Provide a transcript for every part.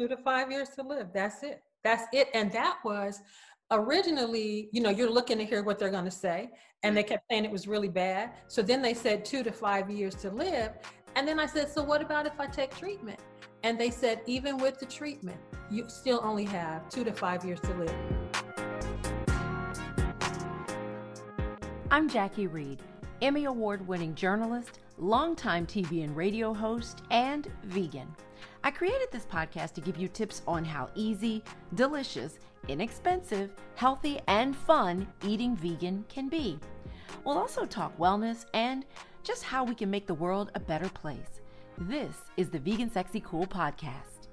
Two to five years to live. That's it. That's it. And that was originally, you know, you're looking to hear what they're going to say. And they kept saying it was really bad. So then they said two to five years to live. And then I said, so what about if I take treatment? And they said, even with the treatment, you still only have two to five years to live. I'm Jackie Reed, Emmy Award winning journalist, longtime TV and radio host, and vegan. I created this podcast to give you tips on how easy, delicious, inexpensive, healthy, and fun eating vegan can be. We'll also talk wellness and just how we can make the world a better place. This is the Vegan Sexy Cool podcast.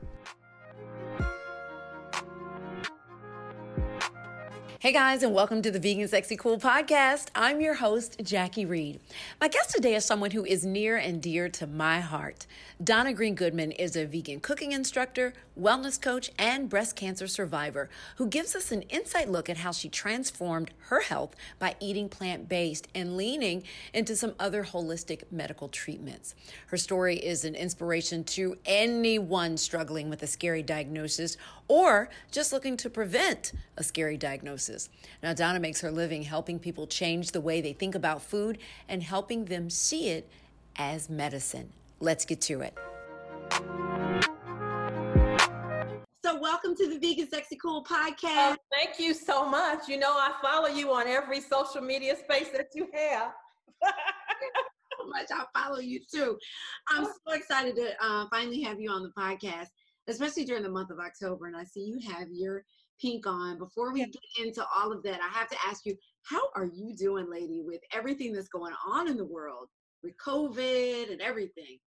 Hey guys, and welcome to the Vegan Sexy Cool podcast. I'm your host, Jackie Reed. My guest today is someone who is near and dear to my heart. Donna Green Goodman is a vegan cooking instructor, wellness coach, and breast cancer survivor who gives us an insight look at how she transformed her health by eating plant based and leaning into some other holistic medical treatments. Her story is an inspiration to anyone struggling with a scary diagnosis or just looking to prevent a scary diagnosis. Now, Donna makes her living helping people change the way they think about food and helping them see it as medicine. Let's get to it. So, welcome to the Vegan Sexy Cool podcast. Oh, thank you so much. You know, I follow you on every social media space that you have. so much. I follow you too. I'm so excited to uh, finally have you on the podcast, especially during the month of October. And I see you have your pink on. Before we get into all of that, I have to ask you, how are you doing, lady, with everything that's going on in the world with COVID and everything?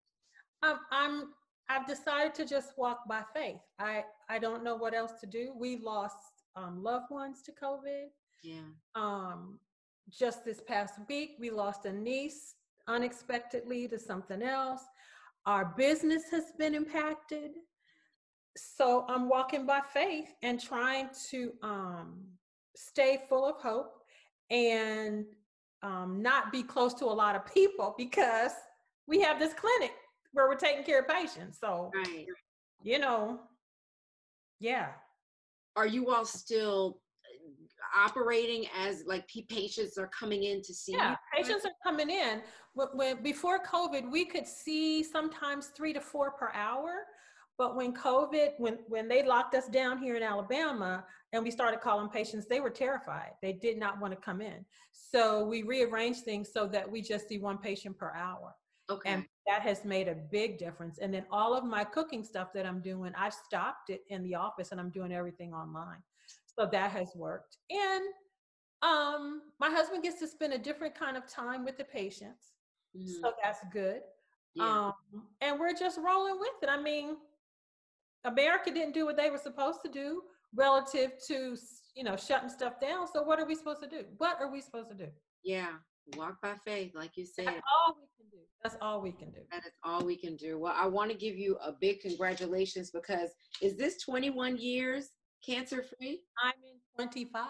Um, I'm I've decided to just walk by faith. I I don't know what else to do. We lost um, loved ones to COVID. Yeah. Um, just this past week, we lost a niece unexpectedly to something else. Our business has been impacted. So I'm walking by faith and trying to um, stay full of hope and um, not be close to a lot of people because we have this clinic where we're taking care of patients. So, right. you know, yeah. Are you all still uh, operating as like patients are coming in to see yeah, you? patients are coming in. When, when before COVID, we could see sometimes three to four per hour. But when COVID, when when they locked us down here in Alabama and we started calling patients, they were terrified. They did not want to come in. So we rearranged things so that we just see one patient per hour. Okay. And that has made a big difference. And then all of my cooking stuff that I'm doing, I've stopped it in the office and I'm doing everything online. So that has worked. And um, my husband gets to spend a different kind of time with the patients. Mm-hmm. So that's good. Yeah. Um, and we're just rolling with it. I mean, America didn't do what they were supposed to do relative to, you know, shutting stuff down. So what are we supposed to do? What are we supposed to do? Yeah walk by faith, like you said. That's all we can do. That's all we can do. That is all we can do. Well, I want to give you a big congratulations because is this 21 years cancer free? I'm in 25.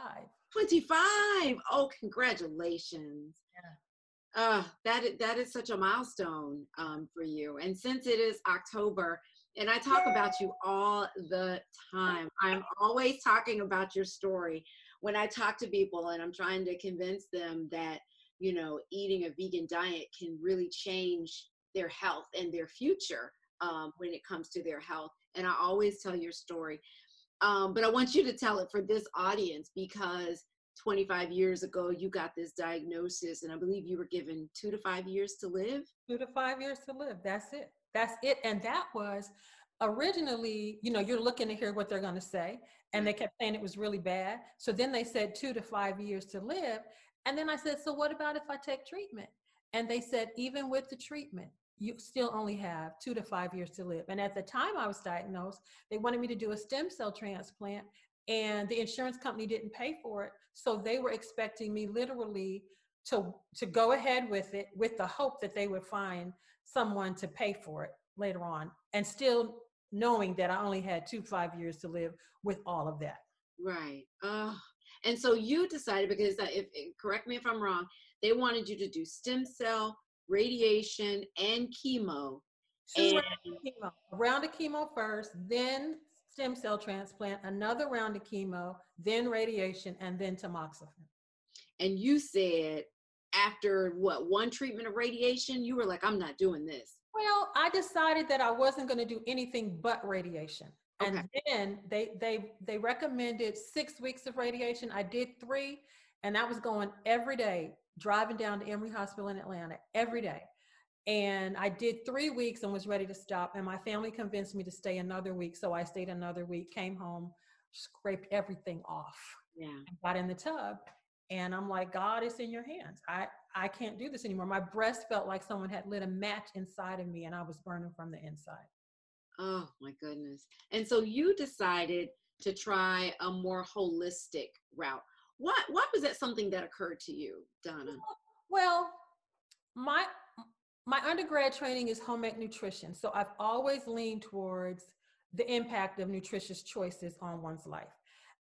25. Oh, congratulations. Yeah. Uh, that that is such a milestone um, for you. And since it is October, and I talk about you all the time, I'm always talking about your story when I talk to people and I'm trying to convince them that you know, eating a vegan diet can really change their health and their future um, when it comes to their health. And I always tell your story. Um, but I want you to tell it for this audience because 25 years ago you got this diagnosis and I believe you were given two to five years to live. Two to five years to live. That's it. That's it. And that was originally, you know, you're looking to hear what they're going to say. And they kept saying it was really bad. So then they said two to five years to live. And then I said, So what about if I take treatment? And they said, Even with the treatment, you still only have two to five years to live. And at the time I was diagnosed, they wanted me to do a stem cell transplant, and the insurance company didn't pay for it. So they were expecting me literally to, to go ahead with it with the hope that they would find someone to pay for it later on, and still knowing that I only had two five years to live with all of that. Right. Oh, and so you decided because if eh, correct me if I'm wrong, they wanted you to do stem cell, radiation, and chemo. And chemo. Round of chemo first, then stem cell transplant, another round of chemo, then radiation, and then tamoxifen. And you said after what one treatment of radiation, you were like, I'm not doing this. Well, I decided that I wasn't going to do anything but radiation. Okay. And then they they they recommended six weeks of radiation. I did three, and I was going every day, driving down to Emory Hospital in Atlanta every day. And I did three weeks and was ready to stop. And my family convinced me to stay another week. So I stayed another week, came home, scraped everything off. Yeah. Got in the tub. And I'm like, God, it's in your hands. I, I can't do this anymore. My breast felt like someone had lit a match inside of me and I was burning from the inside. Oh my goodness. And so you decided to try a more holistic route. What why was that something that occurred to you, Donna? Well, my my undergrad training is home ec nutrition. So I've always leaned towards the impact of nutritious choices on one's life.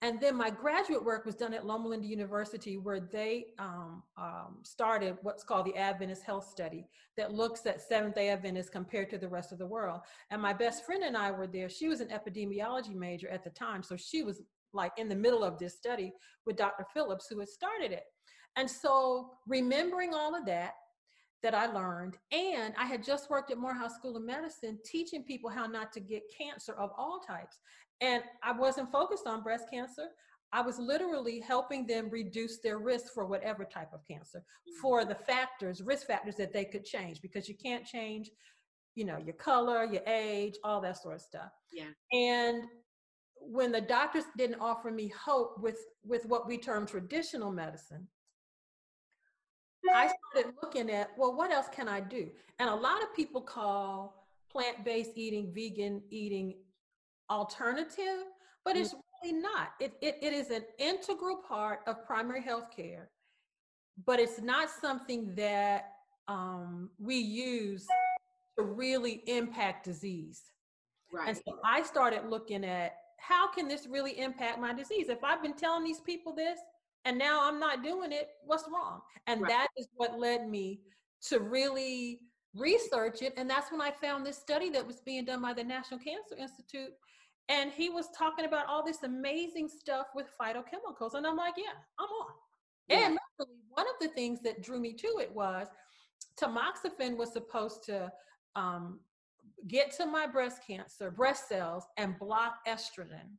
And then my graduate work was done at Loma Linda University, where they um, um, started what's called the Adventist Health Study that looks at Seventh day Adventists compared to the rest of the world. And my best friend and I were there. She was an epidemiology major at the time. So she was like in the middle of this study with Dr. Phillips, who had started it. And so remembering all of that, that I learned. And I had just worked at Morehouse School of Medicine teaching people how not to get cancer of all types. And I wasn't focused on breast cancer. I was literally helping them reduce their risk for whatever type of cancer, hmm. for the factors, risk factors that they could change, because you can't change, you know, your color, your age, all that sort of stuff. Yeah. And when the doctors didn't offer me hope with with what we term traditional medicine, I started looking at, well, what else can I do? And a lot of people call plant-based eating, vegan eating alternative, but it's really not. It, it, it is an integral part of primary health care, but it's not something that um, we use to really impact disease. Right. And so I started looking at how can this really impact my disease? If I've been telling these people this and now I'm not doing it, what's wrong? And right. that is what led me to really research it. And that's when I found this study that was being done by the National Cancer Institute and he was talking about all this amazing stuff with phytochemicals. And I'm like, yeah, I'm on. Yeah. And one of the things that drew me to it was tamoxifen was supposed to um, get to my breast cancer, breast cells, and block estrogen.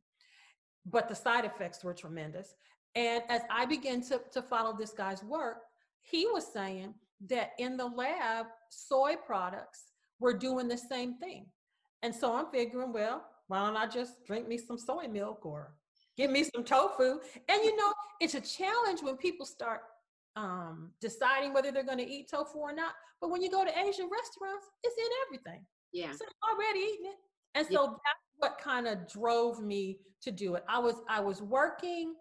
But the side effects were tremendous. And as I began to, to follow this guy's work, he was saying that in the lab, soy products were doing the same thing. And so I'm figuring, well, why don't I just drink me some soy milk or give me some tofu? And you know, it's a challenge when people start um, deciding whether they're going to eat tofu or not. But when you go to Asian restaurants, it's in everything. Yeah. So I'm already eating it. And so yeah. that's what kind of drove me to do it. I was I was working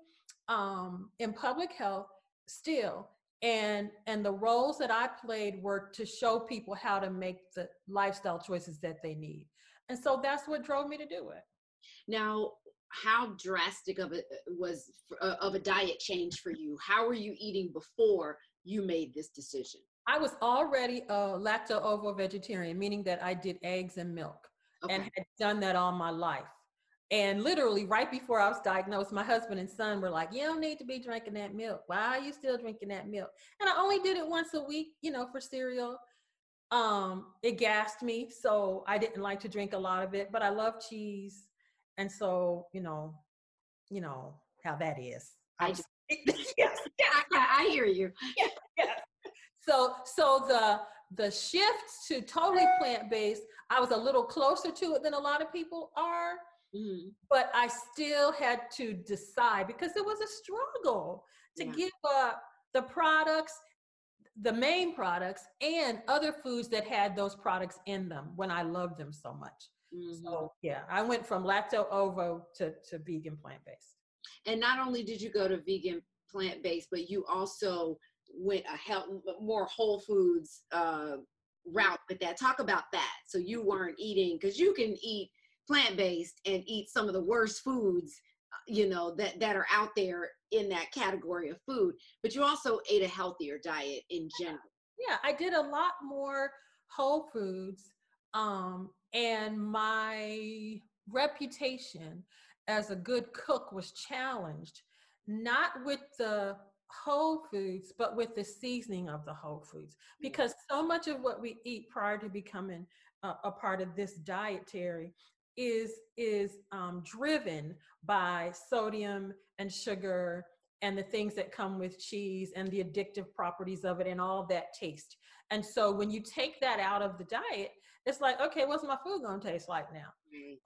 um, in public health still, and and the roles that I played were to show people how to make the lifestyle choices that they need. And so that's what drove me to do it. Now, how drastic of a was uh, of a diet change for you? How were you eating before you made this decision? I was already a lacto ovo vegetarian, meaning that I did eggs and milk okay. and had done that all my life. And literally, right before I was diagnosed, my husband and son were like, You don't need to be drinking that milk. Why are you still drinking that milk? And I only did it once a week, you know, for cereal um, it gassed me, so I didn't like to drink a lot of it, but I love cheese. And so, you know, you know how that is. I just yes, yeah, I hear you. Yeah, yeah. So so the the shift to totally plant-based, I was a little closer to it than a lot of people are. Mm-hmm. But I still had to decide because it was a struggle to yeah. give up the products the main products and other foods that had those products in them when I loved them so much. Mm-hmm. So yeah, I went from lacto ovo to, to vegan plant based. And not only did you go to vegan plant based, but you also went a health more whole foods uh, route with that. Talk about that. So you weren't eating because you can eat plant based and eat some of the worst foods you know that that are out there in that category of food but you also ate a healthier diet in general yeah i did a lot more whole foods um and my reputation as a good cook was challenged, not with the whole foods, but with the seasoning of the whole foods. Because so much of what we eat prior to becoming a, a part of this dietary is is um, driven by sodium and sugar and the things that come with cheese and the addictive properties of it and all that taste. And so when you take that out of the diet, it's like, okay, what's my food gonna taste like now?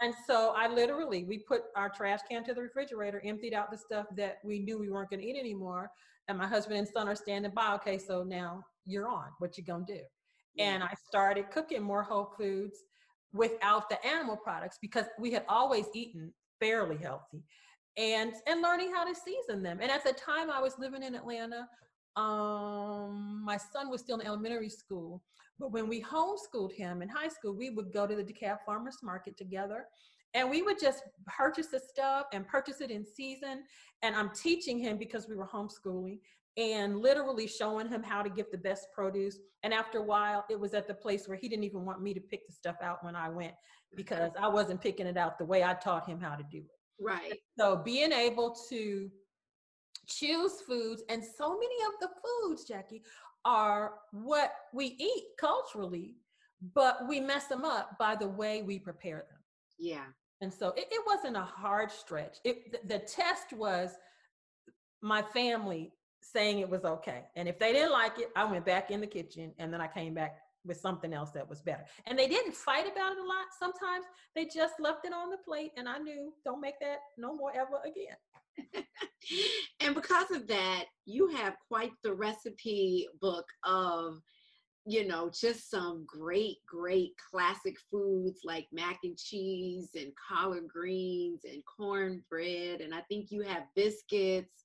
And so I literally, we put our trash can to the refrigerator, emptied out the stuff that we knew we weren't gonna eat anymore. And my husband and son are standing by, okay, so now you're on, what you gonna do? And I started cooking more whole foods without the animal products because we had always eaten fairly healthy and and learning how to season them. And at the time I was living in Atlanta, um, my son was still in elementary school. But when we homeschooled him in high school, we would go to the DeKalb Farmers Market together and we would just purchase the stuff and purchase it in season. And I'm teaching him because we were homeschooling and literally showing him how to get the best produce. And after a while, it was at the place where he didn't even want me to pick the stuff out when I went because I wasn't picking it out the way I taught him how to do it. Right. So being able to choose foods, and so many of the foods, Jackie, are what we eat culturally, but we mess them up by the way we prepare them. Yeah. And so it, it wasn't a hard stretch. It the, the test was my family saying it was okay. And if they didn't like it, I went back in the kitchen and then I came back with something else that was better. And they didn't fight about it a lot. Sometimes they just left it on the plate and I knew don't make that no more ever again. and because of that, you have quite the recipe book of you know, just some great, great classic foods like mac and cheese and collard greens and cornbread. And I think you have biscuits,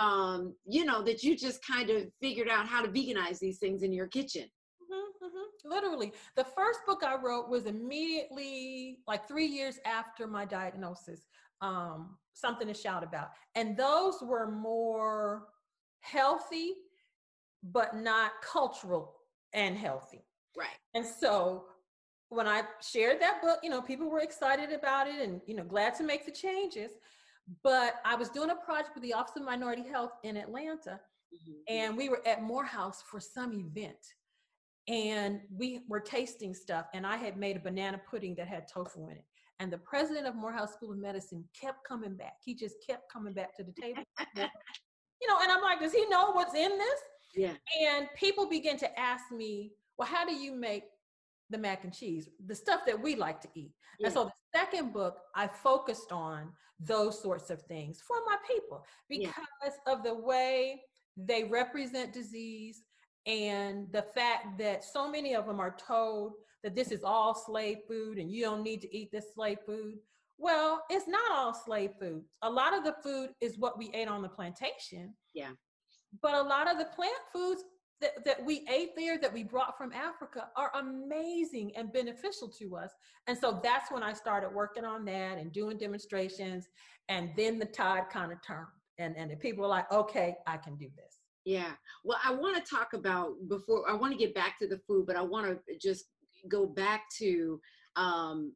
um, you know, that you just kind of figured out how to veganize these things in your kitchen. Mm-hmm, mm-hmm. Literally. The first book I wrote was immediately like three years after my diagnosis, um, something to shout about. And those were more healthy, but not cultural and healthy. Right. And so when I shared that book, you know, people were excited about it and, you know, glad to make the changes. But I was doing a project with the Office of Minority Health in Atlanta, mm-hmm. and we were at Morehouse for some event. And we were tasting stuff, and I had made a banana pudding that had tofu in it. And the president of Morehouse School of Medicine kept coming back. He just kept coming back to the table. you know, and I'm like, does he know what's in this? Yeah. And people begin to ask me, well, how do you make the mac and cheese, the stuff that we like to eat? Yeah. And so the second book, I focused on those sorts of things for my people because yeah. of the way they represent disease and the fact that so many of them are told that this is all slave food and you don't need to eat this slave food. Well, it's not all slave food. A lot of the food is what we ate on the plantation. Yeah. But a lot of the plant foods that, that we ate there that we brought from Africa are amazing and beneficial to us. And so that's when I started working on that and doing demonstrations. And then the tide kind of turned. And, and the people were like, okay, I can do this. Yeah. Well, I want to talk about before I want to get back to the food, but I want to just go back to um,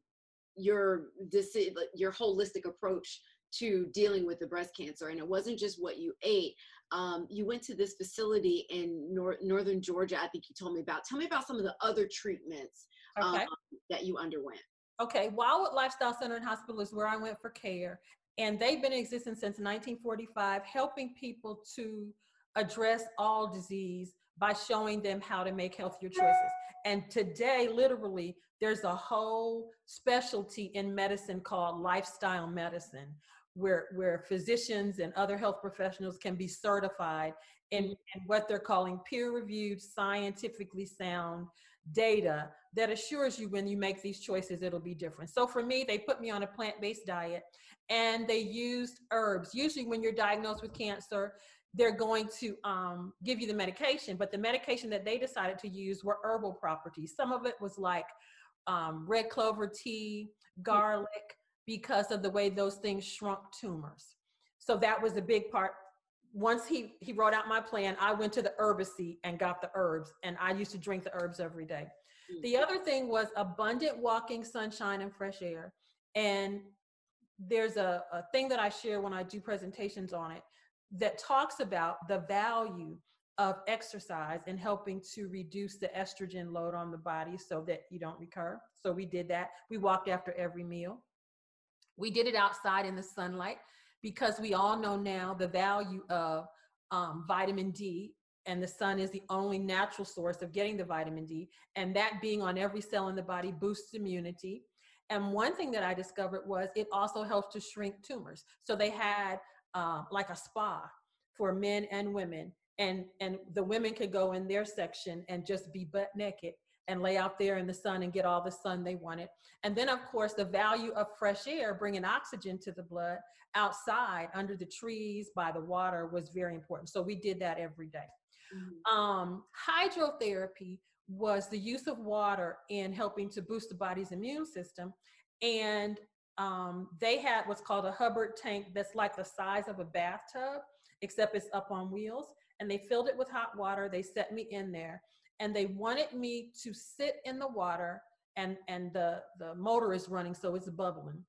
your this your holistic approach to dealing with the breast cancer and it wasn't just what you ate um, you went to this facility in nor- northern Georgia. I think you told me about. Tell me about some of the other treatments okay. um, that you underwent. Okay, Wildwood Lifestyle Center and Hospital is where I went for care, and they've been in existence since 1945, helping people to address all disease by showing them how to make healthier choices. And today, literally, there's a whole specialty in medicine called lifestyle medicine, where where physicians and other health professionals can be certified in, mm-hmm. in what they're calling peer-reviewed scientifically sound data that assures you when you make these choices it'll be different so for me they put me on a plant-based diet and they used herbs usually when you're diagnosed with cancer they're going to um, give you the medication but the medication that they decided to use were herbal properties some of it was like um, red clover tea mm. garlic because of the way those things shrunk tumors. So that was a big part. Once he he wrote out my plan, I went to the herbacy and got the herbs, and I used to drink the herbs every day. Mm. The other thing was abundant walking, sunshine, and fresh air. And there's a, a thing that I share when I do presentations on it that talks about the value of exercise and helping to reduce the estrogen load on the body so that you don't recur. So we did that. We walked after every meal. We did it outside in the sunlight because we all know now the value of um, vitamin D, and the sun is the only natural source of getting the vitamin D. And that being on every cell in the body boosts immunity. And one thing that I discovered was it also helps to shrink tumors. So they had uh, like a spa for men and women and and the women could go in their section and just be butt naked and lay out there in the sun and get all the sun they wanted. And then, of course, the value of fresh air, bringing oxygen to the blood outside under the trees by the water was very important. So we did that every day. Mm-hmm. Um, hydrotherapy was the use of water in helping to boost the body's immune system. And um, they had what's called a Hubbard tank that's like the size of a bathtub, except it's up on wheels and they filled it with hot water. They set me in there and they wanted me to sit in the water and, and the, the motor is running, so it's bubbling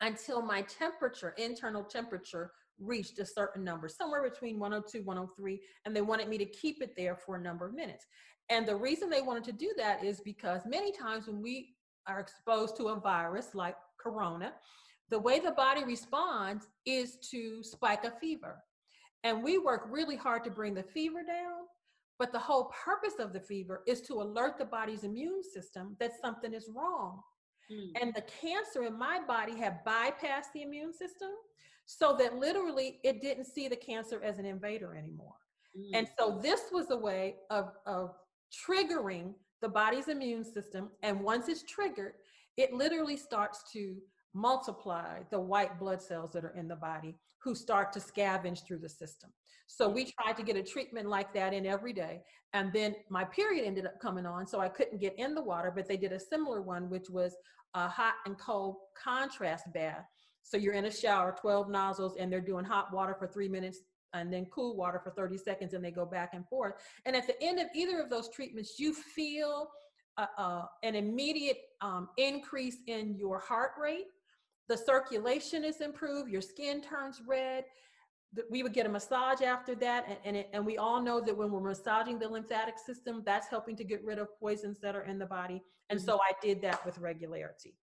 until my temperature, internal temperature, reached a certain number, somewhere between 102, 103, and they wanted me to keep it there for a number of minutes. And the reason they wanted to do that is because many times when we are exposed to a virus like corona, the way the body responds is to spike a fever. And we work really hard to bring the fever down. But the whole purpose of the fever is to alert the body's immune system that something is wrong. Mm. And the cancer in my body had bypassed the immune system so that literally it didn't see the cancer as an invader anymore. Mm. And so this was a way of, of triggering the body's immune system. And once it's triggered, it literally starts to multiply the white blood cells that are in the body who start to scavenge through the system. So we tried to get a treatment like that in every day. And then my period ended up coming on, so I couldn't get in the water, but they did a similar one, which was a hot and cold contrast bath. So you're in a shower, 12 nozzles, and they're doing hot water for three minutes and then cool water for 30 seconds, and they go back and forth. And at the end of either of those treatments, you feel uh, uh, an immediate um, increase in your heart rate the circulation is improved, your skin turns red. We would get a massage after that, and, and, it, and we all know that when we're massaging the lymphatic system, that's helping to get rid of poisons that are in the body. And mm-hmm. so I did that with regularity.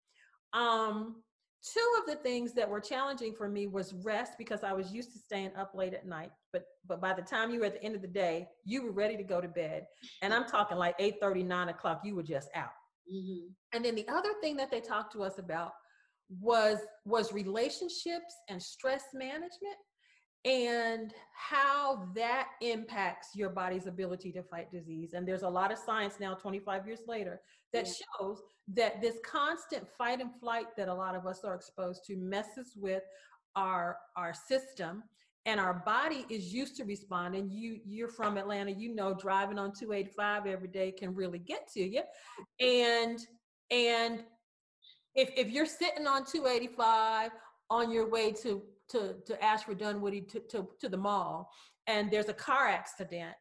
Um, two of the things that were challenging for me was rest because I was used to staying up late at night. But but by the time you were at the end of the day, you were ready to go to bed. And I'm talking like 8 30, 9 o'clock, you were just out. Mm-hmm. And then the other thing that they talked to us about was was relationships and stress management and how that impacts your body's ability to fight disease. And there's a lot of science now 25 years later that yeah. shows that this constant fight and flight that a lot of us are exposed to messes with our our system. And our body is used to responding. You you're from atlanta. You know driving on 285 every day can really get to you. And and if if you're sitting on 285 on your way to to to Ashford Dunwoody to, to to the mall and there's a car accident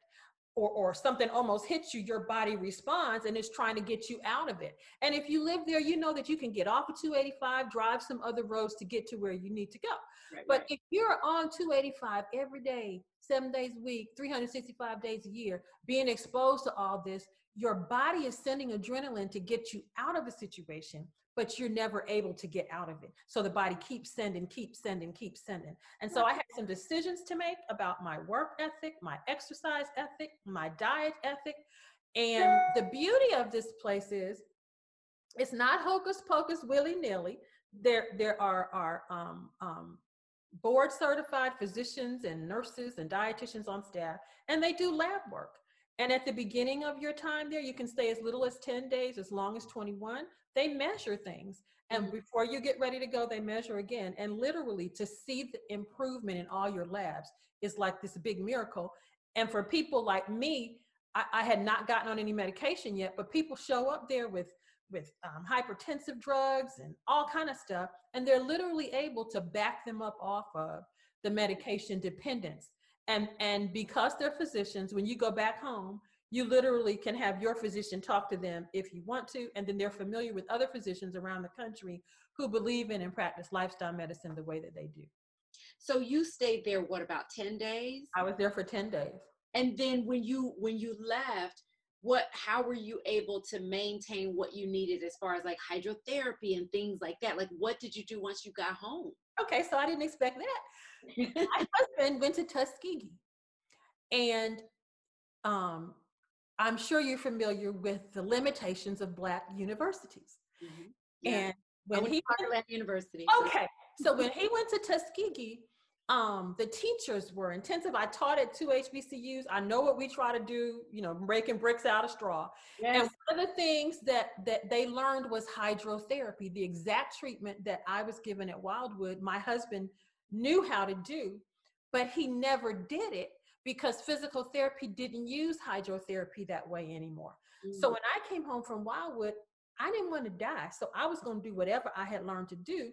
or, or something almost hits you, your body responds and is trying to get you out of it. And if you live there, you know that you can get off of 285, drive some other roads to get to where you need to go. Right, but right. if you're on 285 every day, seven days a week, 365 days a year, being exposed to all this, your body is sending adrenaline to get you out of a situation but you're never able to get out of it. So the body keeps sending, keeps sending, keeps sending. And so I had some decisions to make about my work ethic, my exercise ethic, my diet ethic. And the beauty of this place is it's not hocus pocus willy nilly. There, there are, are um, um, board certified physicians and nurses and dietitians on staff, and they do lab work. And at the beginning of your time there, you can stay as little as 10 days, as long as 21. They measure things. And mm-hmm. before you get ready to go, they measure again. And literally, to see the improvement in all your labs is like this big miracle. And for people like me, I, I had not gotten on any medication yet, but people show up there with with um, hypertensive drugs and all kind of stuff and they're literally able to back them up off of the medication dependence and and because they're physicians when you go back home you literally can have your physician talk to them if you want to and then they're familiar with other physicians around the country who believe in and practice lifestyle medicine the way that they do. So you stayed there what about 10 days? I was there for 10 days. And then when you when you left, what how were you able to maintain what you needed as far as like hydrotherapy and things like that? Like what did you do once you got home? Okay, so I didn't expect that. My husband went to Tuskegee. And um, I'm sure you're familiar with the limitations of Black universities. Mhm. Yeah. And when went he to University. okay, so when he went to Tuskegee, um, the teachers were intensive. I taught at two HBCUs. I know what we try to do, you know, breaking bricks out of straw. Yes. And one of the things that that they learned was hydrotherapy, the exact treatment that I was given at Wildwood. My husband knew how to do, but he never did it because physical therapy didn't use hydrotherapy that way anymore. So Mm. when I came home from Wildwood, I didn't want to die. So I was going to do whatever I had learned to do.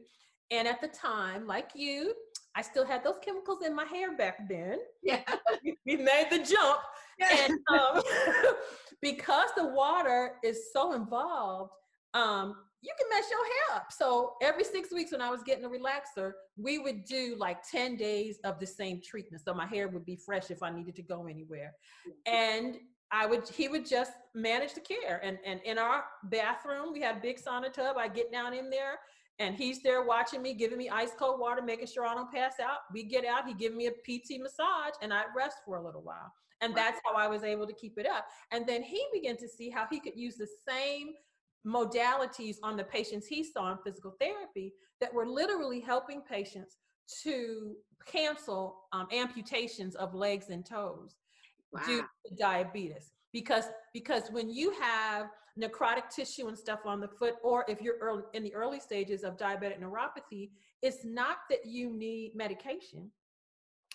And at the time, like you, I still had those chemicals in my hair back then. yeah. we made the jump. And um, because the water is so involved, um, you can mess your hair up. So every six weeks when I was getting a relaxer, we would do like 10 days of the same treatment. So my hair would be fresh if I needed to go anywhere. And I would he would just manage the care. And and in our bathroom, we had a big sauna tub. I get down in there and he's there watching me, giving me ice cold water, making sure I don't pass out. We get out, he give me a PT massage, and I'd rest for a little while. And Wow. that's how I was able to keep it up. And then he began to see how he could use the same modalities on the patients he saw in physical therapy that were literally helping patients to cancel um, amputations of legs and toes due to diabetes. Because because when you have necrotic tissue and stuff on the foot or if you're early, in the early stages of diabetic neuropathy it's not that you need medication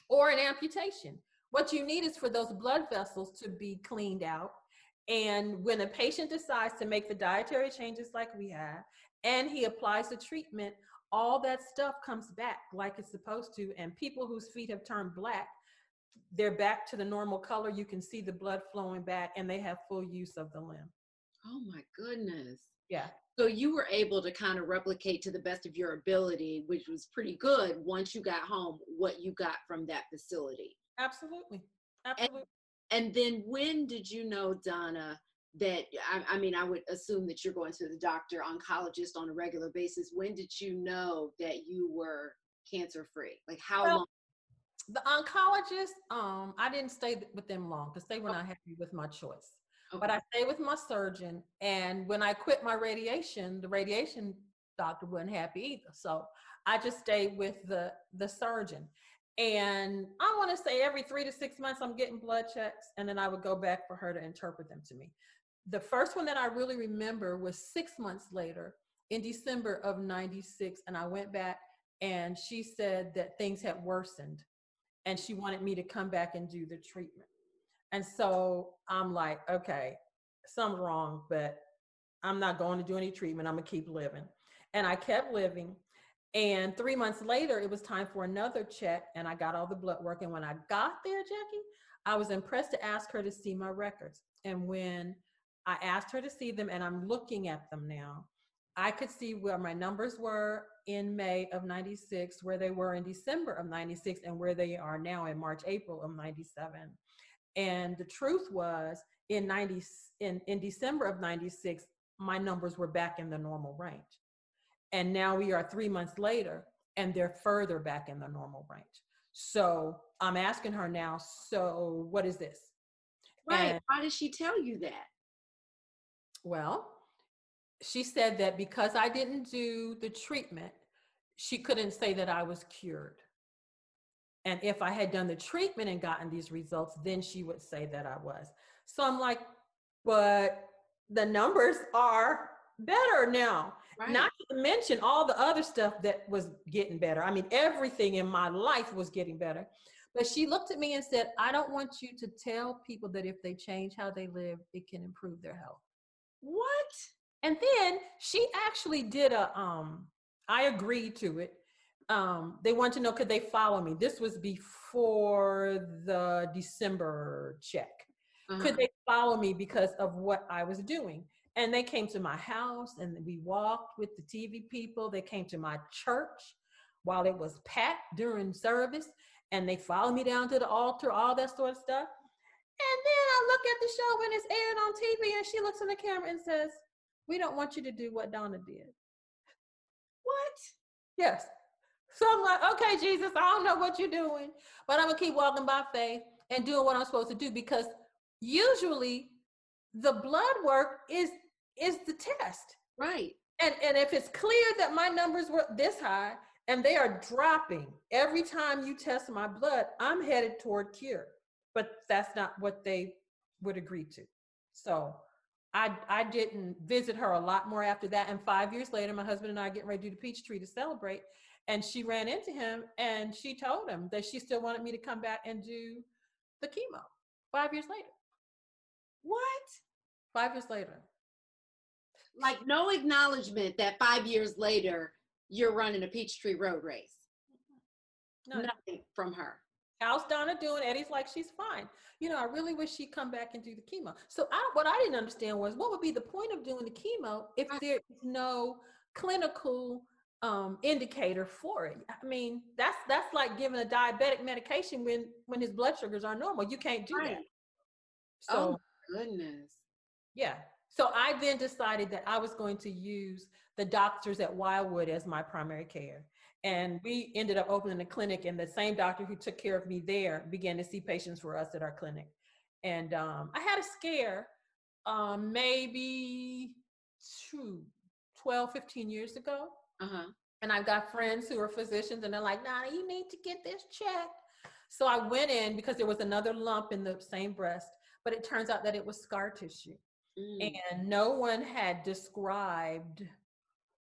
or an amputation. What you need is for those blood vessels to be cleaned out and when a patient decides to make the dietary changes like we have and he applies the treatment all that stuff comes back like it's supposed to and people whose feet have turned black they're back to the normal color. You can see the blood flowing back and they have full use of the limb. Oh my goodness. Yeah. So you were able to kind of replicate to the best of your ability, which was pretty good once you got home, what you got from that facility. Absolutely. Absolutely. And then when did you know, Donna, that I, I mean, I would assume that you're going to the doctor, oncologist on a regular basis. When did you know that you were cancer free? Like how Well, long? the oncologist, um, I didn't stay with them long because they were not happy with my choice. But I stayed with my surgeon. And when I quit my radiation, the radiation doctor wasn't happy either. So I just stayed with the the surgeon. And I want to say every three to six months, I'm getting blood checks, and then I would go back for her to interpret them to me. The first one that I really remember was six months later in December of 96. And I went back and she said that things had worsened and she wanted me to come back and do the treatment. And so I'm like, okay, something's wrong, but I'm not going to do any treatment. I'm going to keep living. And I kept living. And three months later, it was time for another check, and I got all the blood work. And when I got there, Jackie, I was impressed to ask her to see my records. And when I asked her to see them, and I'm looking at them now, I could see where my numbers were in May of 96, where they were in December of 96, and where they are now in March, April of 97. And the truth was in 90 in, in December of 96, my numbers were back in the normal range. And now we are three months later, and they're further back in the normal range. So I'm asking her now, so what is this? Right. and- Why did she tell you that? Well, she said that because I didn't do the treatment, she couldn't say that I was cured. And if I had done the treatment and gotten these results, then she would say that I was. So I'm like, but the numbers are better now. Right. Not to mention all the other stuff that was getting better. I mean, everything in my life was getting better. But she looked at me and said, I don't want you to tell people that if they change how they live, it can improve their health. what? And then she actually did a um I agreed to it. Um they wanted to know could they follow me. This was before the December check. Uh-huh. Could they follow me because of what I was doing? And they came to my house and we walked with the TV people. They came to my church while it was packed during service and they followed me down to the altar, all that sort of stuff. And then I look at the show when it's aired on TV and she looks in the camera and says, We don't want you to do what Donna did. What? Yes. So I'm like, okay, Jesus, I don't know what you're doing, but I'm gonna keep walking by faith and doing what I'm supposed to do because usually the blood work is is the test. Right. And and if it's clear that my numbers were this high and they are dropping every time you test my blood, I'm headed toward cure. But that's not what they would agree to. So I I didn't visit her a lot more after that. And five years later, my husband and I getting ready to do the Peachtree to celebrate. And she ran into him and she told him that she still wanted me to come back and do the chemo five years later. What? Five years later. Like no acknowledgement that five years later you're running a Peachtree Road race. No, Nothing from her. how's Donna doing? Eddie's like, she's fine. You know, I really wish she'd come back and do the chemo. So I, what I didn't understand was what would be the point of doing the chemo if there is no clinical um, indicator for it? I mean, that's that's like giving a diabetic medication when when his blood sugars are normal. You can't do that. So Oh goodness. yeah. So I then decided that I was going to use the doctors at Wildwood as my primary care. And we ended up opening a clinic, and the same doctor who took care of me there began to see patients for us at our clinic. And um, I had a scare um, maybe two, 12, 15 years ago. Uh-huh. And I've got friends who are physicians, and they're like, Nana, you need to get this checked. So I went in because there was another lump in the same breast, but it turns out that it was scar tissue Mm. and no one had described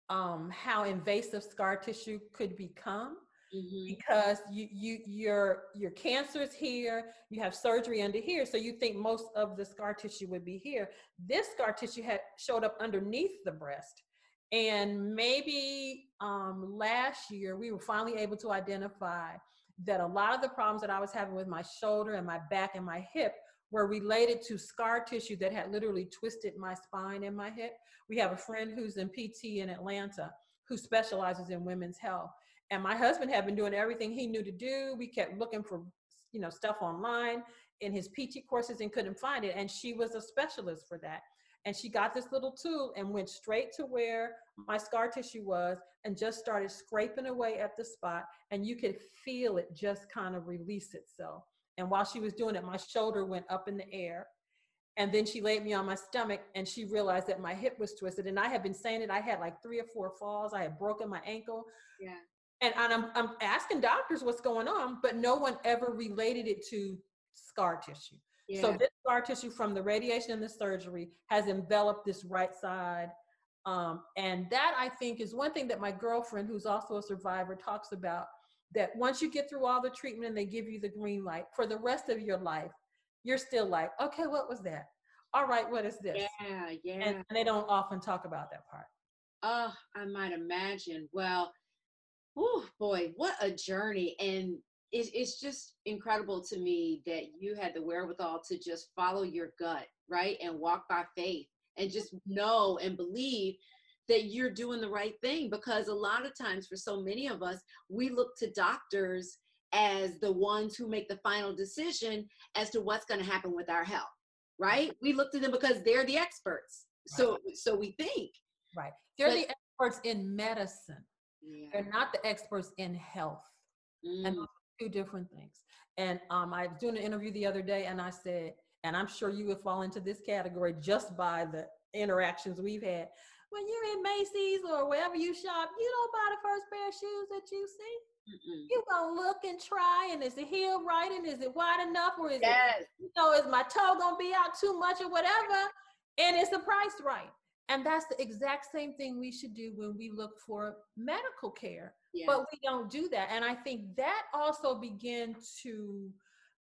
um, how invasive scar tissue could become Mhm. because you you your your cancer is here you have surgery under here so you think most of the scar tissue would be here this scar tissue had showed up underneath the breast and maybe um, last year we were finally able to identify that a lot of the problems that i was having with my shoulder and my back and my hip were related to scar tissue that had literally twisted my spine and my hip. We have a friend who's in pt in atlanta who specializes in women's health. And my husband had been doing everything he knew to do. We kept looking for you know stuff online in his pt courses and couldn't find it. And she was a specialist for that. And she got this little tool and went straight to where my scar tissue was and just started scraping away at the spot. And you could feel it just kind of release itself and while she was doing it my shoulder went up in the air and then she laid me on my stomach and she realized that my hip was twisted and i had been saying it i had like three or four falls i had broken my ankle Yeah. and, and I'm, I'm asking doctors what's going on, but no one ever related it to scar tissue. Yeah. So this scar tissue from the radiation and the surgery has enveloped this right side. Um, and that I think is one thing that my girlfriend, who's also a survivor, talks about. That once you get through all the treatment and they give you the green light for the rest of your life, you're still like, okay, what was that? All right, what is this? yeah, yeah. And, and they don't often talk about that part. Oh, I might imagine. Well, oh boy, what a journey. And it's, it's just incredible to me that you had the wherewithal to just follow your gut, right? And walk by faith and just know and believe that you're doing the right thing. Because a lot of times, for so many of us, we look to doctors as the ones who make the final decision as to what's going to happen with our health, right? We look to them because they're the experts. So, so we think. Right. They're But- the experts in medicine. Yeah. They're not the experts in health. and Mm. are two different things. And um, I was doing an interview the other day, and I said, and I'm sure you would fall into this category just by the interactions we've had. When you're in Macy's or wherever you shop, you don't buy the first pair of shoes that you see. Mm-mm. You gonna look and try, and is the heel right, and is it wide enough, or is it, Yes. you know, is my toe gonna be out too much or whatever? And is the price right? And that's the exact same thing we should do when we look for medical care Yeah. but we don't do that and i think that also began to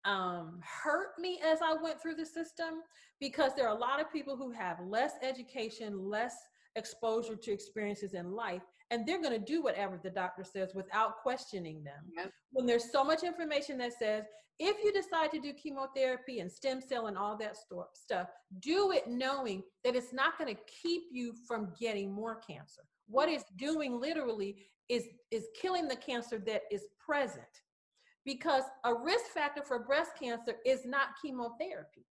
um, hurt me as i went through the system because there are a lot of people who have less education less exposure to experiences in life and they're going to do whatever the doctor says without questioning them. Yep. When there's so much information that says, if you decide to do chemotherapy and stem cell and all that sto- stuff, do it knowing that it's not going to keep you from getting more cancer. What it's doing literally is, is killing the cancer that is present. Because a risk factor for breast cancer is not chemotherapy.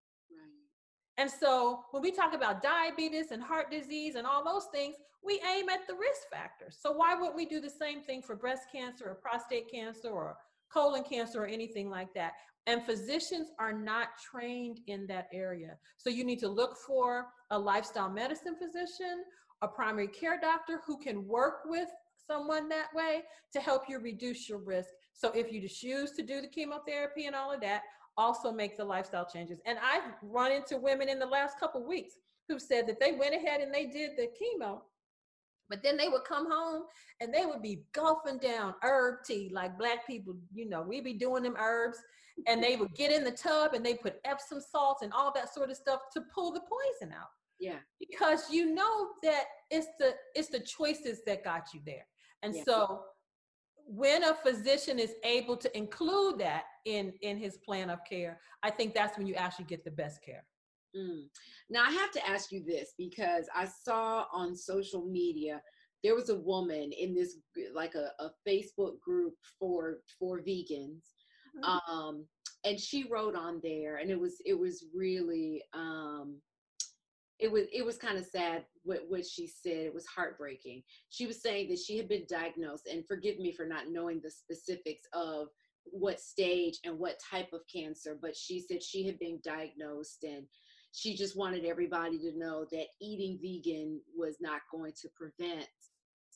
And so when we talk about diabetes and heart disease and all those things, we aim at the risk factors. So why wouldn't we do the same thing for breast cancer or prostate cancer or colon cancer or anything like that? And physicians are not trained in that area. So you need to look for a lifestyle medicine physician, a primary care doctor who can work with someone that way to help you reduce your risk. So if you choose to do the chemotherapy and all of that, also make the lifestyle changes. And I've run into women in the last couple weeks who said that they went ahead and they did the chemo, but then they would come home and they would be gulping down herb tea like black people, you know, we be doing them herbs and they would get in the tub and they put Epsom salts and all that sort of stuff to pull the poison out. Yeah. Because you know that it's the it's the choices that got you there. And Yeah. so when a physician is able to include that in in his plan of care, I think that's when you actually get the best care. Mm. Now I have to ask you this because I saw on social media there was a woman in this like a, a Facebook group for for vegans, Mhm. um, and she wrote on there, and it was it was really um, it was it was kind of sad what, what she said. It was heartbreaking. She was saying that she had been diagnosed, and forgive me for not knowing the specifics of what stage and what type of cancer, but she said she had been diagnosed and she just wanted everybody to know that eating vegan was not going to prevent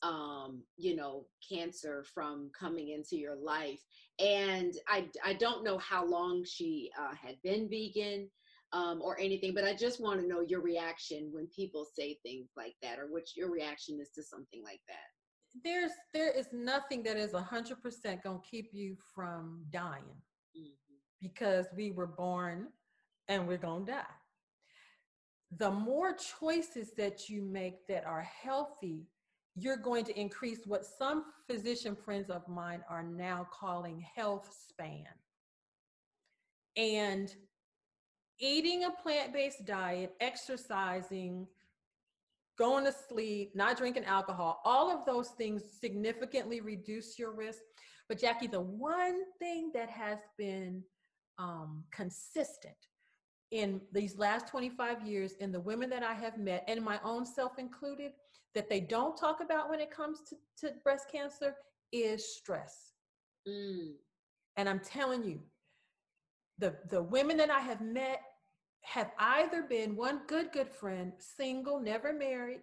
um you know cancer from coming into your life and i i don't know how long she uh, had been vegan um or anything but i just want to know your reaction when people say things like that or what your reaction is to something like that There's there is nothing that is a hundred percent gonna keep you from dying Mhm. because we were born and we're gonna die. The more choices that you make that are healthy, you're going to increase what some physician friends of mine are now calling health span. And eating a plant based diet, exercising, going to sleep, not drinking alcohol, all of those things significantly reduce your risk. But Jackie, the one thing that has been um, consistent in these last 25 years in the women that I have met, and my own self included, that they don't talk about when it comes to, to breast cancer is stress. Mm. And I'm telling you, the, the women that I have met have either been one good, good friend, single, never married,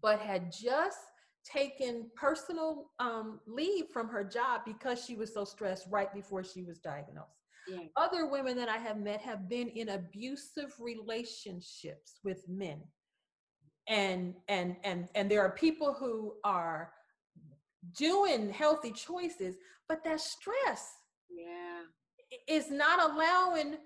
but had just taken personal um, leave from her job because she was so stressed right before she was diagnosed. yeah Other women that I have met have been in abusive relationships with men. And and and and there are people who are doing healthy choices, but that stress yeah is not allowing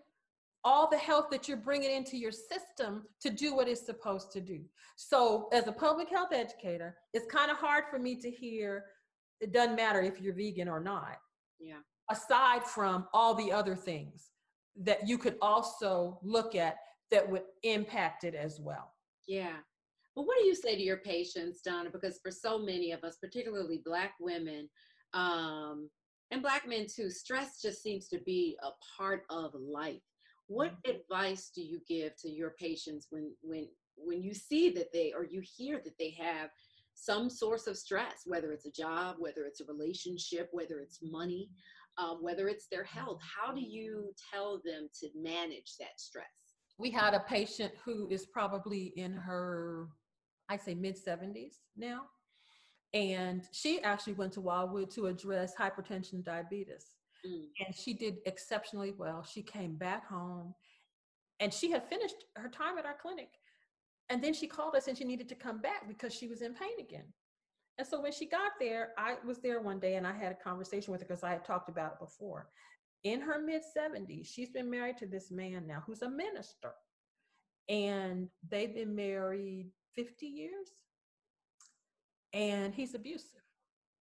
all the health that you're bringing into your system to do what it's supposed to do. So, as a public health educator, it's kind of hard for me to hear it doesn't matter if you're vegan or not, yeah aside from all the other things that you could also look at that would impact it as well. Yeah. But what do you say to your patients, Donna? Because for so many of us, particularly Black women um, and Black men too, stress just seems to be a part of life. What advice do you give to your patients when when when you see that they or you hear that they have some source of stress, whether it's a job, whether it's a relationship, whether it's money, um, whether it's their health? How do you tell them to manage that stress? We had a patient who is probably in her, I say mid 70s now. And she actually went to Wildwood to address hypertension diabetes. Mm. And she did exceptionally well. She came back home and she had finished her time at our clinic. And then she called us and she needed to come back because she was in pain again. And so when she got there, I was there one day and I had a conversation with her because I had talked about it before. In her mid 70s, she's been married to this man now who's a minister. And they've been married 50 years. and he's abusive,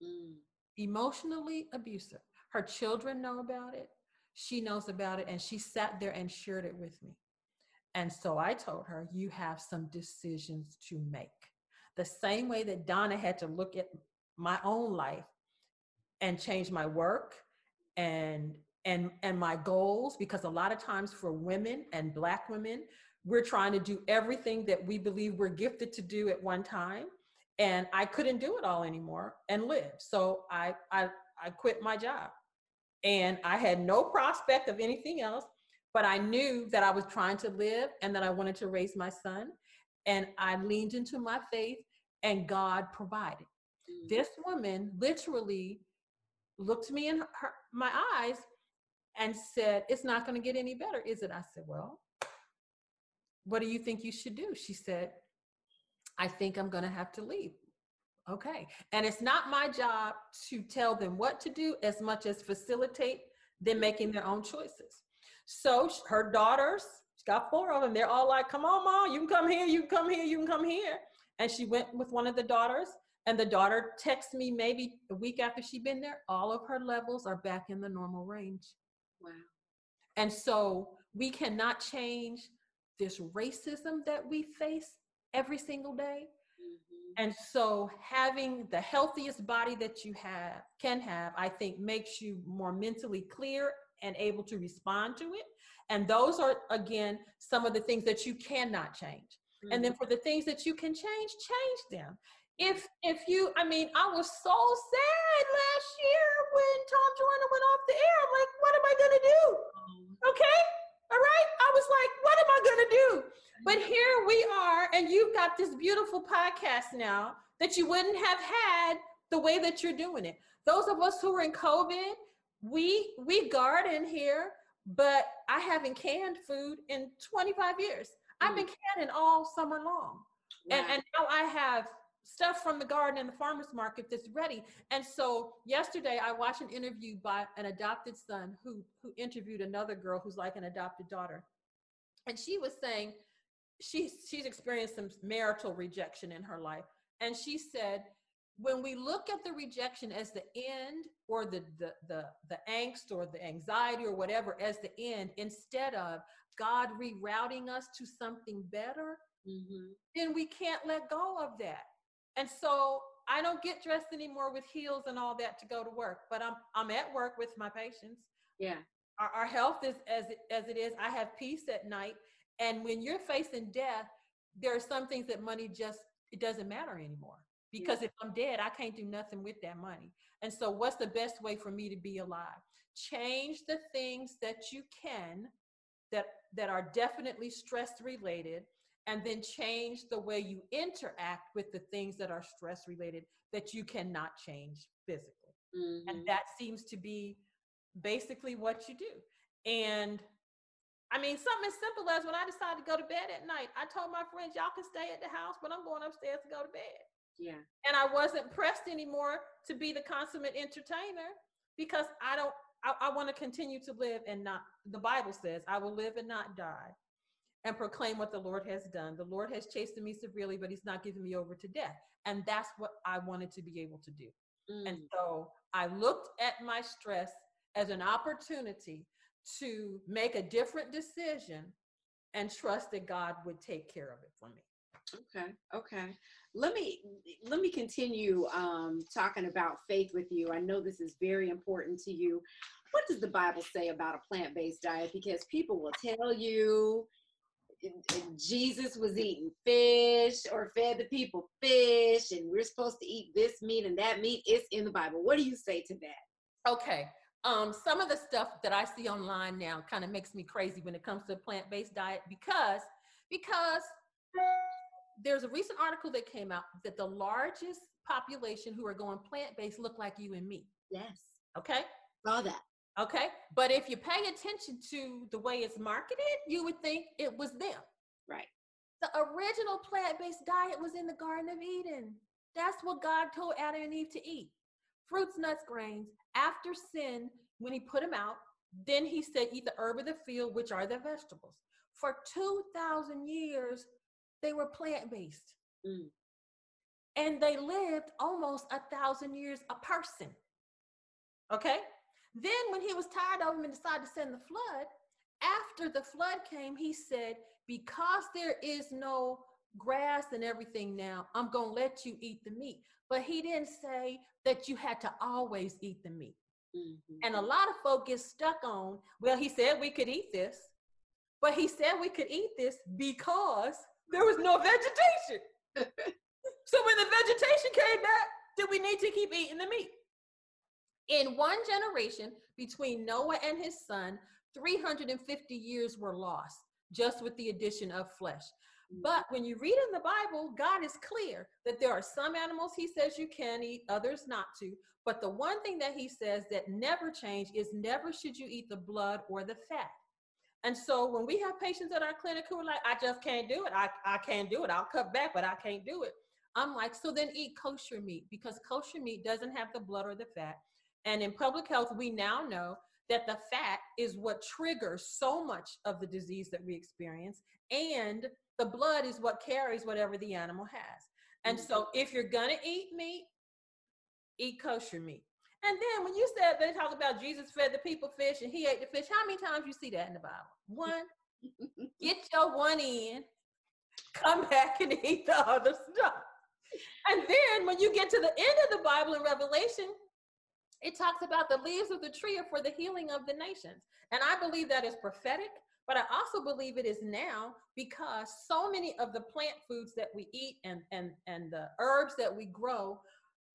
Mm. emotionally abusive. Her children know about it. She knows about it, and she sat there and shared it with me. And so I told her, You have some decisions to make. The same way that Donna had to look at my own life and change my work and and and my goals because a lot of times for women and black women we're trying to do everything that we believe we're gifted to do at one time and i couldn't do it all anymore and live so i i, I quit my job and i had no prospect of anything else but i knew that i was trying to live and that i wanted to raise my son and i leaned into my faith and god provided Mm. this woman literally looked me in her, my eyes and said, It's not going to get any better, is it? I said, Well, what do you think you should do? She said, I think I'm going to have to leave. Okay. And it's not my job to tell them what to do as much as facilitate them making their own choices. So her daughters, she's got four of them, they're all like, Come on, mom, you can come here, you can come here, you can come here. And she went with one of the daughters and the daughter texts me maybe a week after she'd been there. All of her levels are back in the normal range. Wow. And so we cannot change this racism that we face every single day. And so having the healthiest body that you have can have, I think makes you more mentally clear and able to respond to it. And those are again some of the things that you cannot change. And then for the things that you can change, change them if if you i mean i was so sad last year when tom joyner went off the air i'm like what am i gonna do Mhm. okay all right? I was like what am i gonna do? But here we are and you've got this beautiful podcast now that you wouldn't have had the way that you're doing it. Those of us who are in covid we we garden here but i haven't canned food in 25 years. I've mm. been canning all summer long. And, and now I have stuff from the garden and the farmers market that's ready. And so yesterday I watched an interview by an adopted son who who interviewed another girl who's like an adopted daughter. And she was saying she she's experienced some marital rejection in her life. And she said, when we look at the rejection as the end or the the the, the angst or the anxiety or whatever as the end, instead of God rerouting us to something better, Mhm. then we can't let go of that. And so I don't get dressed anymore with heels and all that to go to work, but I'm I'm at work with my patients. Yeah. Our, our health is as it, as it is. I have peace at night, and when you're facing death, there are some things that money just it doesn't matter anymore because if I'm dead, I can't do nothing with that money. And so, what's the best way for me to be alive? Change the things that you can that that are definitely stress related and then change the way you interact with the things that are stress related that you cannot change physically. Mhm. And that seems to be basically what you do. And I mean, something as simple as when I decided to go to bed at night, I told my friends, y'all can stay at the house, but I'm going upstairs to go to bed. Yeah. And I wasn't pressed anymore to be the consummate entertainer because I don't, I, I want to continue to live and not, the Bible says, I will live and not die and proclaim what the Lord has done. The Lord has chastened me severely, but he's not giving me over to death. And that's what I wanted to be able to do. And Mm. so I looked at my stress as an opportunity to make a different decision and trust that God would take care of it for me. Okay. Okay. Let me let me continue um, talking about faith with you. I know this is very important to you. What does the Bible say about a plant-based diet? Because people will tell you Jesus was eating fish or fed the people fish, and we're supposed to eat this meat and that meat. It's in the Bible. What do you say to that? Okay. Um, some of the stuff that I see online now kind of makes me crazy when it comes to a plant-based diet because because there's a recent article that came out that the largest population who are going plant-based look like you and me. Yes. Okay. Saw that. Okay. But if you pay attention to the way it's marketed, you would think it was them. Right. The original plant-based diet was in the Garden of Eden. That's what God told Adam and Eve to eat. Fruits, nuts, grains. After sin, when he put them out, then he said, eat the herb of the field, which are the vegetables. For 2,000 years, they were plant-based. Mm. and they lived almost a thousand years a person. Okay? Then, when he was tired of them and decided to send the flood, after the flood came, he said, Because there is no grass and everything now, I'm going to let you eat the meat. But he didn't say that you had to always eat the meat. Mm-hmm. And a lot of folk get stuck on, well, he said we could eat this, but he said we could eat this because there was no vegetation. so when the vegetation came back, did we need to keep eating the meat? In one generation between Noah and his son, 350 years were lost just with the addition of flesh. But when you read in the Bible, God is clear that there are some animals he says you can eat, others not to. But the one thing that he says that never change is never should you eat the blood or the fat. And so when we have patients at our clinic who are like, I just can't do it. I, I can't do it. I'll cut back, but I can't do it. I'm like, so then eat kosher meat because kosher meat doesn't have the blood or the fat. And in public health, we now know that the fat is what triggers so much of the disease that we experience. And the blood is what carries whatever the animal has. And so mm-hmm. if you're going to eat meat, eat kosher meat. And then when you said they talk about Jesus fed the people fish and he ate the fish, how many times you see that in the Bible? One. Get your one in, come back and eat the other stuff. And then when you get to the end of the Bible in Revelation, it talks about the leaves of the tree are for the healing of the nations. And I believe that is prophetic, but I also believe it is now because so many of the plant foods that we eat and, and, and the herbs that we grow,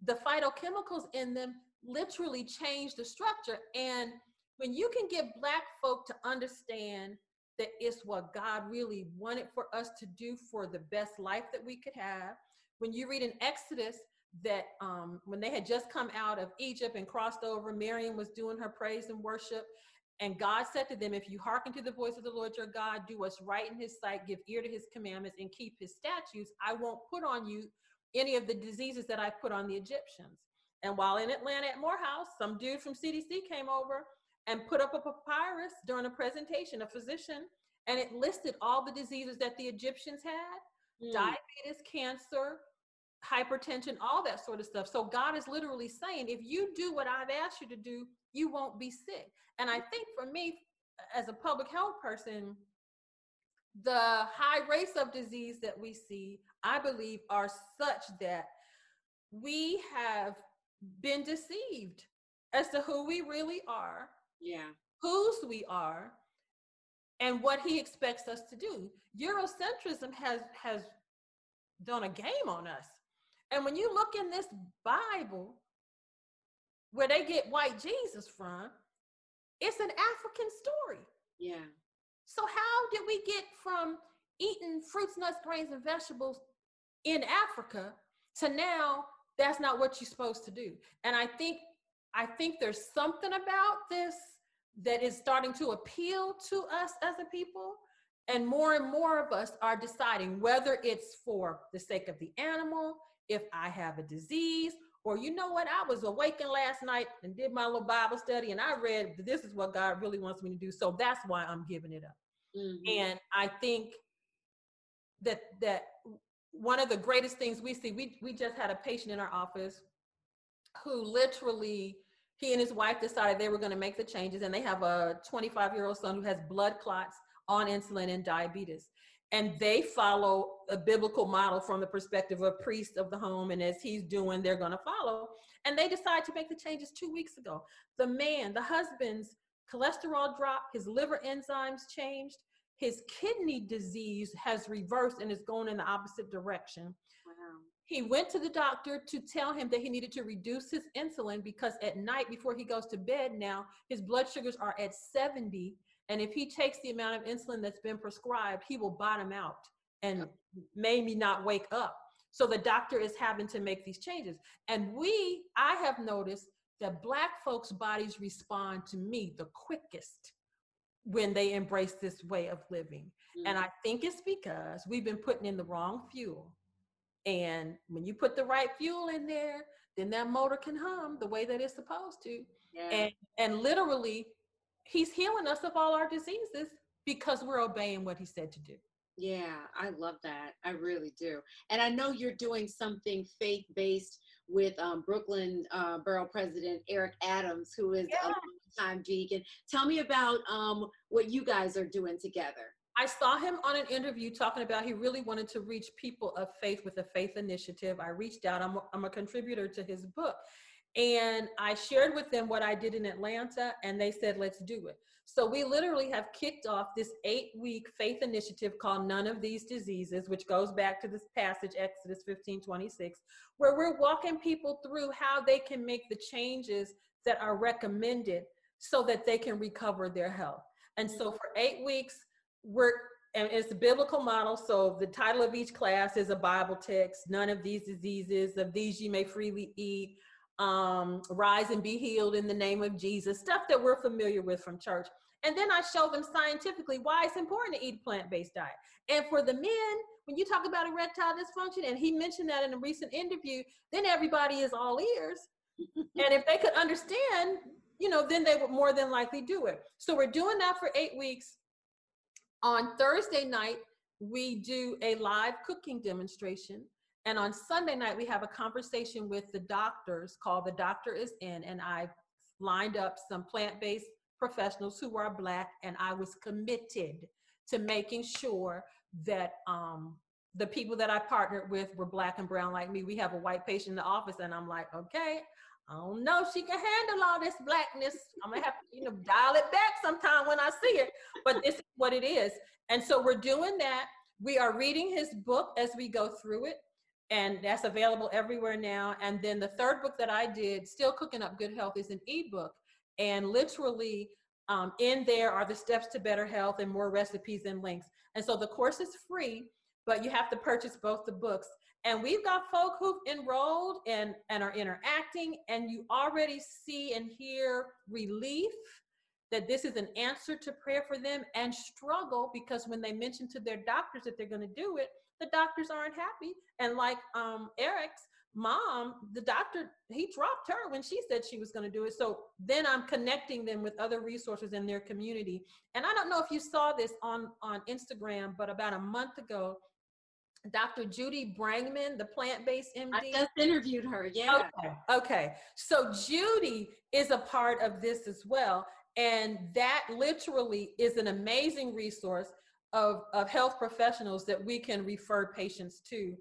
the phytochemicals in them literally change the structure. And when you can get Black folk to understand that it's what God really wanted for us to do for the best life that we could have, when you read in Exodus, that um, when they had just come out of Egypt and crossed over, Miriam was doing her praise and worship. And God said to them, If you hearken to the voice of the Lord your God, do what's right in his sight, give ear to his commandments, and keep his statutes, I won't put on you any of the diseases that I put on the Egyptians. And while in Atlanta at Morehouse, some dude from CDC came over and put up a papyrus during a presentation, a physician, and it listed all the diseases that the Egyptians had mm. diabetes, cancer, hypertension, all that sort of stuff. So God is literally saying, if you do what I've asked you to do, you won't be sick. And I think for me, as a public health person, the high rates of disease that we see, I believe, are such that we have been deceived as to who we really are. Yeah. Whose we are and what he expects us to do. Eurocentrism has has done a game on us. And when you look in this Bible, where they get white Jesus from, it's an African story. Yeah. So how did we get from eating fruits, nuts, grains, and vegetables in Africa to now that's not what you're supposed to do? And I think I think there's something about this that is starting to appeal to us as a people. And more and more of us are deciding whether it's for the sake of the animal, if I have a disease, or you know what, I was awakened last night and did my little Bible study and I read this is what God really wants me to do. So that's why I'm giving it up. Mm-hmm. And I think that that one of the greatest things we see, we we just had a patient in our office who literally he and his wife decided they were going to make the changes and they have a 25 year old son who has blood clots on insulin and diabetes and they follow a biblical model from the perspective of priest of the home and as he's doing they're going to follow. And they decide to make the changes two weeks ago. The man the husband's cholesterol dropped his liver enzymes changed his kidney disease has reversed and is going in the opposite direction. Wow. he went to the doctor to tell him that he needed to reduce his insulin because at night before he goes to bed now his blood sugars are at 70 and if he takes the amount of insulin that's been prescribed, he will bottom out and maybe not wake up. So the doctor is having to make these changes. And we, I have noticed that Black folks' bodies respond to me the quickest when they embrace this way of living. Mm-hmm. And I think it's because we've been putting in the wrong fuel. And when you put the right fuel in there, then that motor can hum the way that it's supposed to. Yeah. And and literally he's healing us of all our diseases because we're obeying what he said to do. Yeah, I love that. I really do. And I know you're doing something faith based with um, Brooklyn uh, Borough President Eric Adams, who is yeah. a time vegan. Tell me about um, what you guys are doing together. I saw him on an interview talking about he really wanted to reach people of faith with a faith initiative. I reached out, I'm a, I'm a contributor to his book. And I shared with them what I did in Atlanta, and they said, let's do it. So we literally have kicked off this eight week faith initiative called None of These Diseases, which goes back to this passage, Exodus 15 26, where we're walking people through how they can make the changes that are recommended so that they can recover their health. And so for eight weeks, we're and it's a biblical model. So the title of each class is a Bible text. None of these diseases, of these you may freely eat um, rise and be healed in the name of Jesus, stuff that we're familiar with from church. And then I show them scientifically why it's important to eat a plant based diet. And for the men, when you talk about erectile dysfunction, and he mentioned that in a recent interview, then everybody is all ears. and if they could understand, you know, then they would more than likely do it. So we're doing that for eight weeks. On Thursday night, we do a live cooking demonstration and on Sunday night, we have a conversation with the doctors called The Doctor is In. And I lined up some plant based professionals who are Black, and I was committed to making sure that um, the people that I partnered with were Black and Brown like me. We have a white patient in the office, and I'm like, okay, I don't know she can handle all this blackness. I'm gonna have to, you know, dial it back sometime when I see it. But this is what it is. And so we're doing that. We are reading his book as we go through it and that's available everywhere now. And then the third book that I did, Still Cooking Up Good Health, is an ebook. And literally um, in there are the steps to better health and more recipes and links. And so the course is free, but you have to purchase both the books. And we've got folk who've enrolled and, and are interacting, and you already see and hear relief that this is an answer to prayer for them and struggle because when they mention to their doctors that they're going to do it, the doctors aren't happy. And like um, Eric's mom, the doctor, he dropped her when she said she was going to do it. So then I'm connecting them with other resources in their community. And I don't know if you saw this on, on Instagram, but about a month ago, Dr. Judy Brangman, the plant-based MD. I just interviewed her. Yeah. Okay. Okay. So Judy is a part of this as well. And that literally is an amazing resource of, of health professionals that we can refer patients to.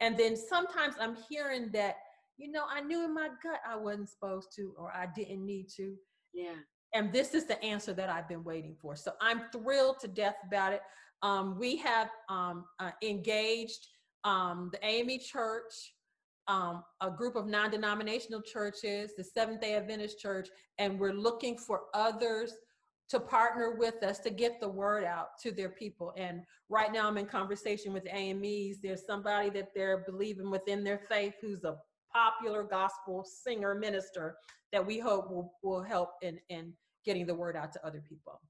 And then sometimes I'm hearing that, you know, I knew in my gut I wasn't supposed to or I didn't need to. Yeah. And this is the answer that I've been waiting for. So I'm thrilled to death about it. Um, we have um, uh, engaged um, the AME Church, um, a group of non denominational churches, the Seventh day Adventist Church, and we're looking for others to partner with us to get the word out to their people. And right now I'm in conversation with AMEs. There's somebody that they're believing within their faith who's a popular gospel singer minister that we hope will, will help in, in getting the word out to other people.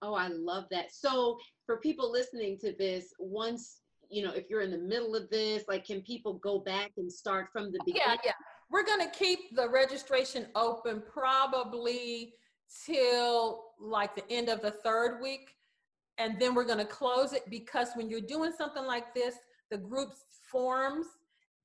Oh, I love that. So for people listening to this, once you know, if you're in the middle of this, like can people go back and start from the beginning? Yeah, yeah. We're gonna keep the registration open probably till like the end of the third week. And then we're going to close it because when you're doing something like this, the group forms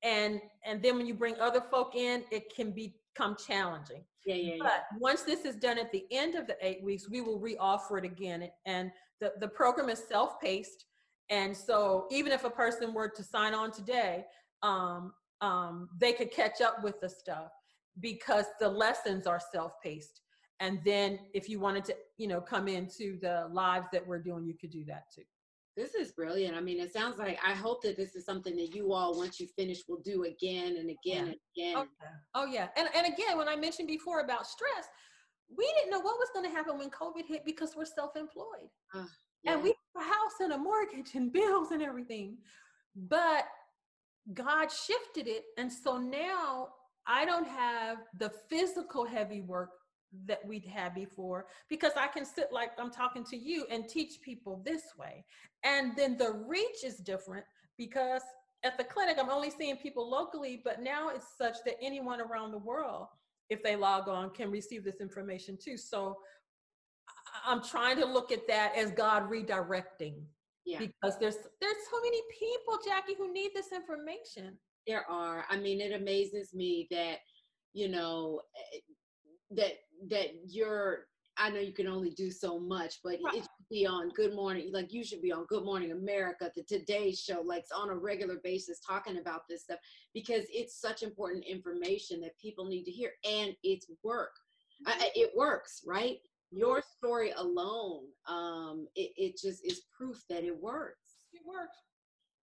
and and then when you bring other folk in, it can become challenging. Yeah, yeah, but once this is done at the end of the eight weeks, we will reoffer it again. And the, the program is self-paced. And so even if a person were to sign on today, um, um, they could catch up with the stuff because the lessons are self-paced and then if you wanted to you know come into the lives that we're doing you could do that too this is brilliant i mean it sounds like i hope that this is something that you all once you finish will do again and again yeah. and again okay. oh yeah and, and again when i mentioned before about stress we didn't know what was going to happen when covid hit because we're self-employed uh, yeah. and we have a house and a mortgage and bills and everything but god shifted it and so now i don't have the physical heavy work that we'd had before because I can sit like I'm talking to you and teach people this way. And then the reach is different because at the clinic, I'm only seeing people locally, but now it's such that anyone around the world, if they log on, can receive this information too. So I'm trying to look at that as God redirecting Yeah. Because there's there's so many people, Jackie, who need this information. There are. I mean, it amazes me that, you know, eh, that that you're I know you can only do so much, but right. it should be on Good Morning, like you should be on Good Morning America, the Today Show, like on a regular basis talking about this stuff because it's such important information that people need to hear and it's work. Mm-hmm. I, it works, right? Your story alone, um, it, it just is proof that it works. It works.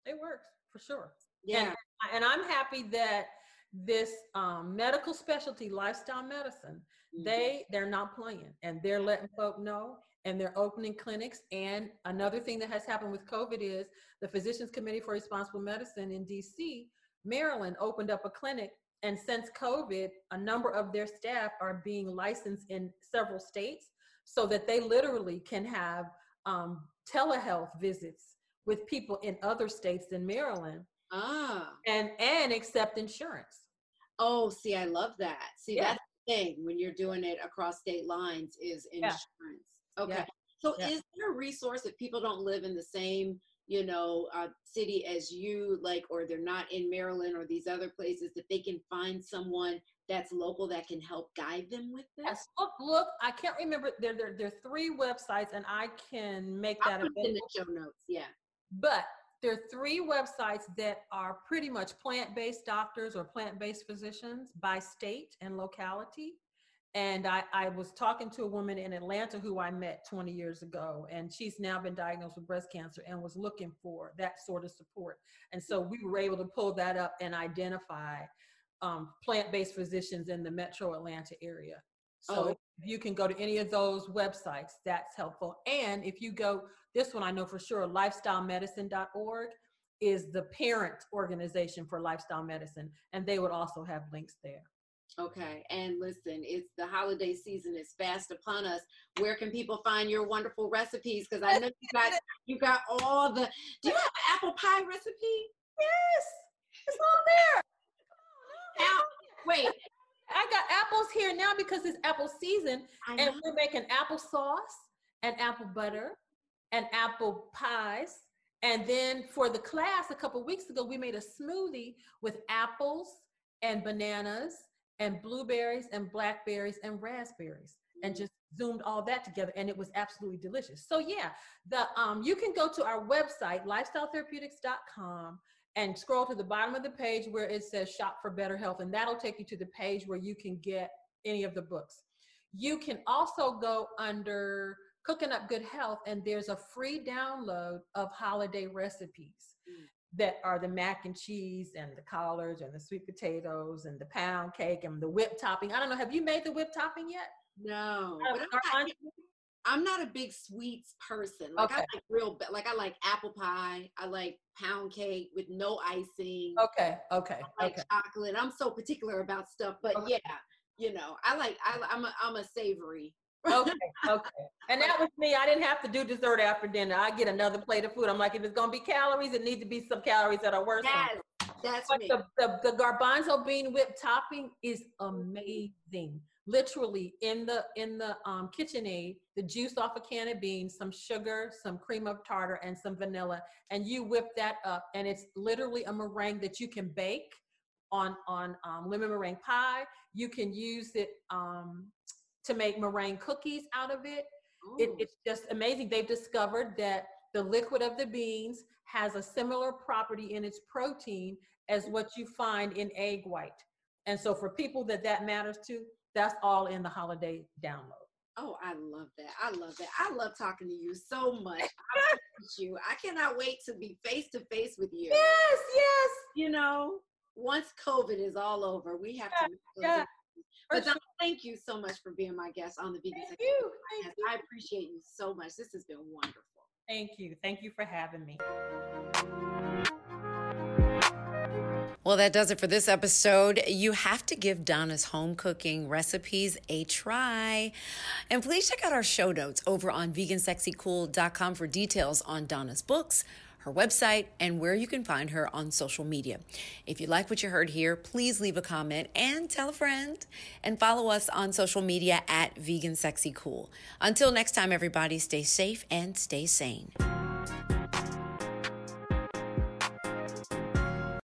It works for sure. Yeah. And, and I'm happy that this um, medical specialty, lifestyle medicine, mm-hmm. they they're not playing and they're letting folk know and they're opening clinics. And another thing that has happened with COVID is the Physicians Committee for Responsible Medicine in DC, Maryland opened up a clinic. And since COVID, a number of their staff are being licensed in several states so that they literally can have um, telehealth visits with people in other states than Maryland. Ah. And and accept insurance. Oh, see, I love that. See, yeah. that's the thing when you're doing it across state lines is insurance. Yeah. Okay. Yeah. So is there a resource if people don't live in the same, you know, uh, city as you, like, or they're not in Maryland or these other places that they can find someone that's local that can help guide them with this? Yes. Look, look, I can't remember. There, there, there are three websites, and I can make that I'll in the show notes. Yeah. But there are three websites that are pretty much plant-based doctors or plant-based physicians by state and locality. And I, I was talking to a woman in Atlanta who I met 20 years ago, and she's now been diagnosed with breast cancer and was looking for that sort of support. And so we were able to pull that up and identify um, plant-based physicians in the metro Atlanta area. So oh. if you can go to any of those websites, that's helpful. And if you go, this one I know for sure, lifestylemedicine.org is the parent organization for lifestyle medicine, and they would also have links there. Okay, and listen, it's the holiday season is fast upon us. Where can people find your wonderful recipes? Because I know you got you got all the. Do you have an apple pie recipe? Yes, it's all there. Now, wait, I got apples here now because it's apple season, and we're making applesauce and apple butter and apple pies. And then for the class a couple weeks ago, we made a smoothie with apples and bananas and blueberries and blackberries and raspberries, and mm. just zoomed all that together, and it was absolutely delicious. So yeah, the um, you can go to our website lifestyletherapeutics.com and scroll to the bottom of the page where it says shop for better health and that'll take you to the page where you can get any of the books you can also go under cooking up good health and there's a free download of holiday recipes mm. that are the mac and cheese and the collards and the sweet potatoes and the pound cake and the whipped topping i don't know have you made the whipped topping yet no I'm not a big sweets person. Like okay. I like real, like I like apple pie. I like pound cake with no icing. Okay, okay, I like okay. chocolate. I'm so particular about stuff, but okay. yeah, you know, I like I, I'm a I'm a savory. Okay, okay. And that was me. I didn't have to do dessert after dinner. I get another plate of food. I'm like, if it's gonna be calories, it needs to be some calories that are worth yes, That's but me. The, the the garbanzo bean whipped topping is amazing literally in the in the um, KitchenAid, the juice off a can of beans, some sugar, some cream of tartar, and some vanilla, and you whip that up, and it's literally a meringue that you can bake on on um, lemon meringue pie. You can use it um, to make meringue cookies out of it. it. It's just amazing. They've discovered that the liquid of the beans has a similar property in its protein as what you find in egg white. And so for people that that matters to, that's all in the holiday download. Oh, I love that. I love that. I love talking to you so much. I you. I cannot wait to be face to face with you. Yes, yes. You know, once COVID is all over, we have to. Yeah. But sure. thank you so much for being my guest on the Vegan Thank you. Thank I appreciate you so much. This has been wonderful. Thank you. Thank you for having me. Well, that does it for this episode. You have to give Donna's home cooking recipes a try. And please check out our show notes over on vegansexycool.com for details on Donna's books, her website, and where you can find her on social media. If you like what you heard here, please leave a comment and tell a friend. And follow us on social media at Vegan Sexy Cool. Until next time, everybody, stay safe and stay sane.